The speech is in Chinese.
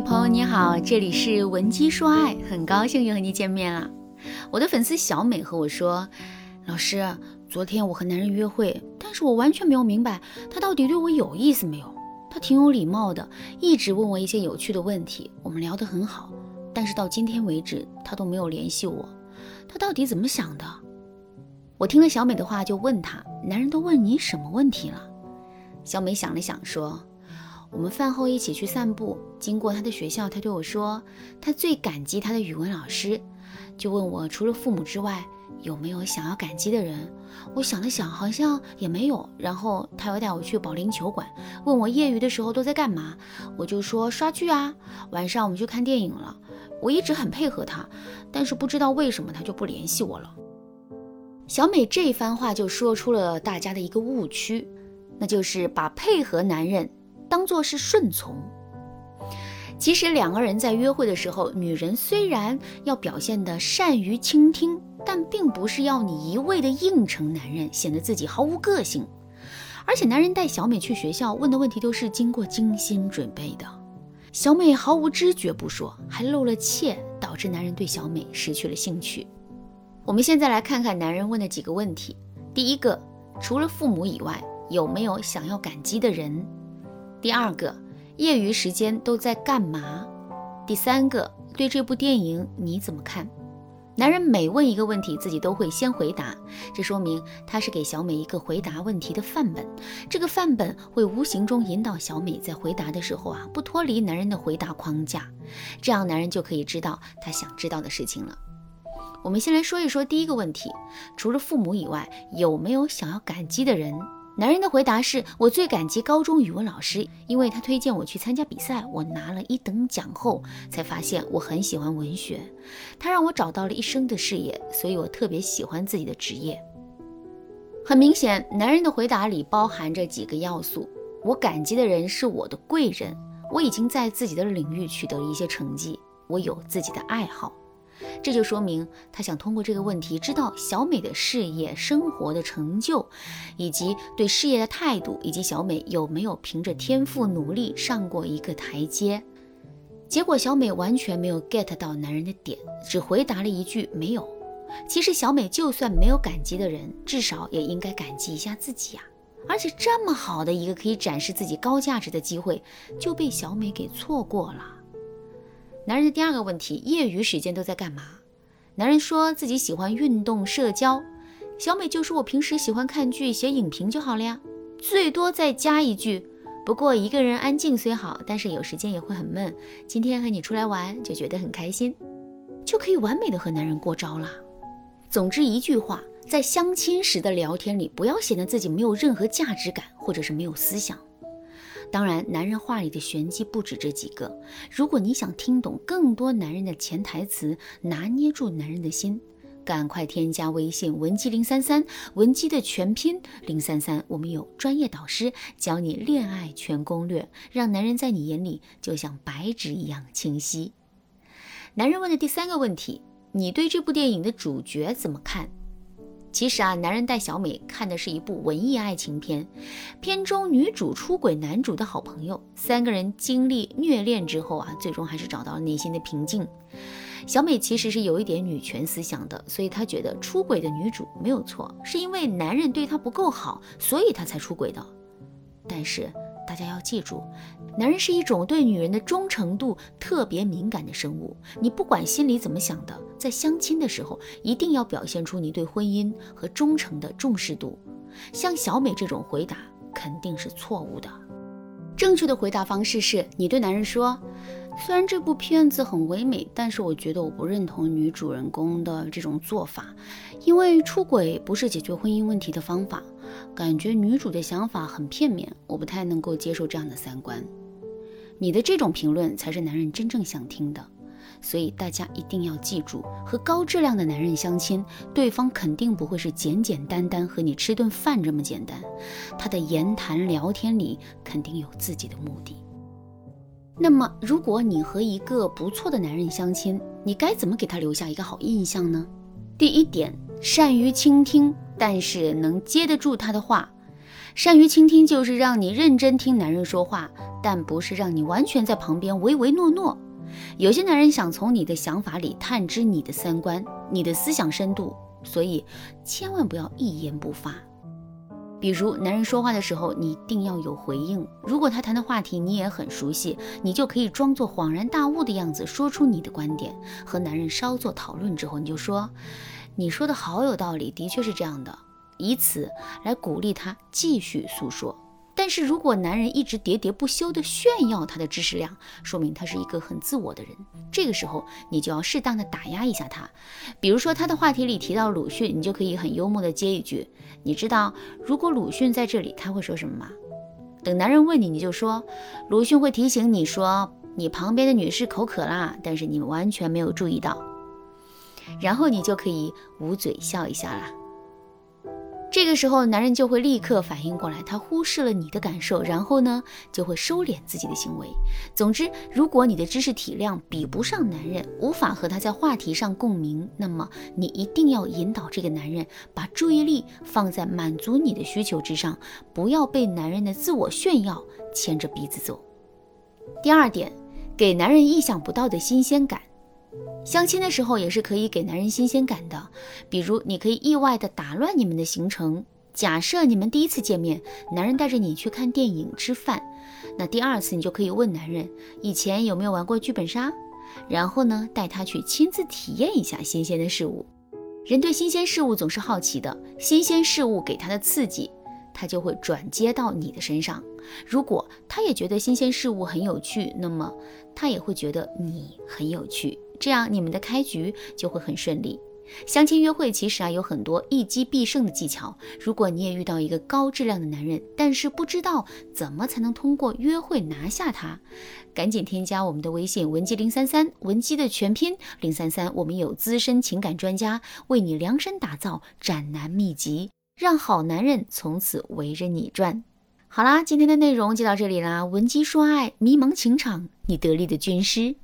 朋友你好，这里是文姬说爱，很高兴又和你见面了。我的粉丝小美和我说，老师，昨天我和男人约会，但是我完全没有明白他到底对我有意思没有。他挺有礼貌的，一直问我一些有趣的问题，我们聊得很好，但是到今天为止，他都没有联系我。他到底怎么想的？我听了小美的话，就问他，男人都问你什么问题了？小美想了想说。我们饭后一起去散步，经过他的学校，他对我说，他最感激他的语文老师，就问我除了父母之外有没有想要感激的人。我想了想，好像也没有。然后他又带我去保龄球馆，问我业余的时候都在干嘛，我就说刷剧啊。晚上我们去看电影了。我一直很配合他，但是不知道为什么他就不联系我了。小美这番话就说出了大家的一个误区，那就是把配合男人。当做是顺从。其实两个人在约会的时候，女人虽然要表现的善于倾听，但并不是要你一味的应承男人，显得自己毫无个性。而且男人带小美去学校，问的问题都是经过精心准备的。小美毫无知觉不说，还露了怯，导致男人对小美失去了兴趣。我们现在来看看男人问的几个问题：第一个，除了父母以外，有没有想要感激的人？第二个，业余时间都在干嘛？第三个，对这部电影你怎么看？男人每问一个问题，自己都会先回答，这说明他是给小美一个回答问题的范本。这个范本会无形中引导小美在回答的时候啊，不脱离男人的回答框架，这样男人就可以知道他想知道的事情了。我们先来说一说第一个问题：除了父母以外，有没有想要感激的人？男人的回答是：我最感激高中语文老师，因为他推荐我去参加比赛，我拿了一等奖后，才发现我很喜欢文学。他让我找到了一生的事业，所以我特别喜欢自己的职业。很明显，男人的回答里包含着几个要素：我感激的人是我的贵人，我已经在自己的领域取得了一些成绩，我有自己的爱好。这就说明他想通过这个问题知道小美的事业、生活的成就，以及对事业的态度，以及小美有没有凭着天赋努力上过一个台阶。结果小美完全没有 get 到男人的点，只回答了一句没有。其实小美就算没有感激的人，至少也应该感激一下自己呀。而且这么好的一个可以展示自己高价值的机会，就被小美给错过了。男人的第二个问题：业余时间都在干嘛？男人说自己喜欢运动、社交。小美就说：“我平时喜欢看剧、写影评就好了呀。”最多再加一句：“不过一个人安静虽好，但是有时间也会很闷。今天和你出来玩，就觉得很开心，就可以完美的和男人过招啦。”总之一句话，在相亲时的聊天里，不要显得自己没有任何价值感，或者是没有思想。当然，男人话里的玄机不止这几个。如果你想听懂更多男人的潜台词，拿捏住男人的心，赶快添加微信文姬零三三，文姬的全拼零三三。我们有专业导师教你恋爱全攻略，让男人在你眼里就像白纸一样清晰。男人问的第三个问题：你对这部电影的主角怎么看？其实啊，男人带小美看的是一部文艺爱情片，片中女主出轨男主的好朋友，三个人经历虐恋之后啊，最终还是找到了内心的平静。小美其实是有一点女权思想的，所以她觉得出轨的女主没有错，是因为男人对她不够好，所以她才出轨的。但是。大家要记住，男人是一种对女人的忠诚度特别敏感的生物。你不管心里怎么想的，在相亲的时候一定要表现出你对婚姻和忠诚的重视度。像小美这种回答肯定是错误的。正确的回答方式是你对男人说。虽然这部片子很唯美，但是我觉得我不认同女主人公的这种做法，因为出轨不是解决婚姻问题的方法。感觉女主的想法很片面，我不太能够接受这样的三观。你的这种评论才是男人真正想听的，所以大家一定要记住，和高质量的男人相亲，对方肯定不会是简简单单和你吃顿饭这么简单，他的言谈聊天里肯定有自己的目的。那么，如果你和一个不错的男人相亲，你该怎么给他留下一个好印象呢？第一点，善于倾听，但是能接得住他的话。善于倾听就是让你认真听男人说话，但不是让你完全在旁边唯唯诺诺。有些男人想从你的想法里探知你的三观、你的思想深度，所以千万不要一言不发。比如，男人说话的时候，你一定要有回应。如果他谈的话题你也很熟悉，你就可以装作恍然大悟的样子，说出你的观点。和男人稍作讨论之后，你就说：“你说的好有道理，的确是这样的。”以此来鼓励他继续诉说。但是如果男人一直喋喋不休地炫耀他的知识量，说明他是一个很自我的人。这个时候，你就要适当的打压一下他。比如说他的话题里提到鲁迅，你就可以很幽默的接一句：“你知道，如果鲁迅在这里，他会说什么吗？”等男人问你，你就说：“鲁迅会提醒你说，你旁边的女士口渴啦，但是你完全没有注意到。”然后你就可以捂嘴笑一下啦。这个时候，男人就会立刻反应过来，他忽视了你的感受，然后呢，就会收敛自己的行为。总之，如果你的知识体量比不上男人，无法和他在话题上共鸣，那么你一定要引导这个男人把注意力放在满足你的需求之上，不要被男人的自我炫耀牵着鼻子走。第二点，给男人意想不到的新鲜感。相亲的时候也是可以给男人新鲜感的，比如你可以意外的打乱你们的行程。假设你们第一次见面，男人带着你去看电影、吃饭，那第二次你就可以问男人以前有没有玩过剧本杀，然后呢带他去亲自体验一下新鲜的事物。人对新鲜事物总是好奇的，新鲜事物给他的刺激，他就会转接到你的身上。如果他也觉得新鲜事物很有趣，那么他也会觉得你很有趣。这样你们的开局就会很顺利。相亲约会其实啊有很多一击必胜的技巧。如果你也遇到一个高质量的男人，但是不知道怎么才能通过约会拿下他，赶紧添加我们的微信文姬零三三，文姬的全拼零三三，我们有资深情感专家为你量身打造斩男秘籍，让好男人从此围着你转。好啦，今天的内容就到这里啦。文姬说爱，迷茫情场，你得力的军师。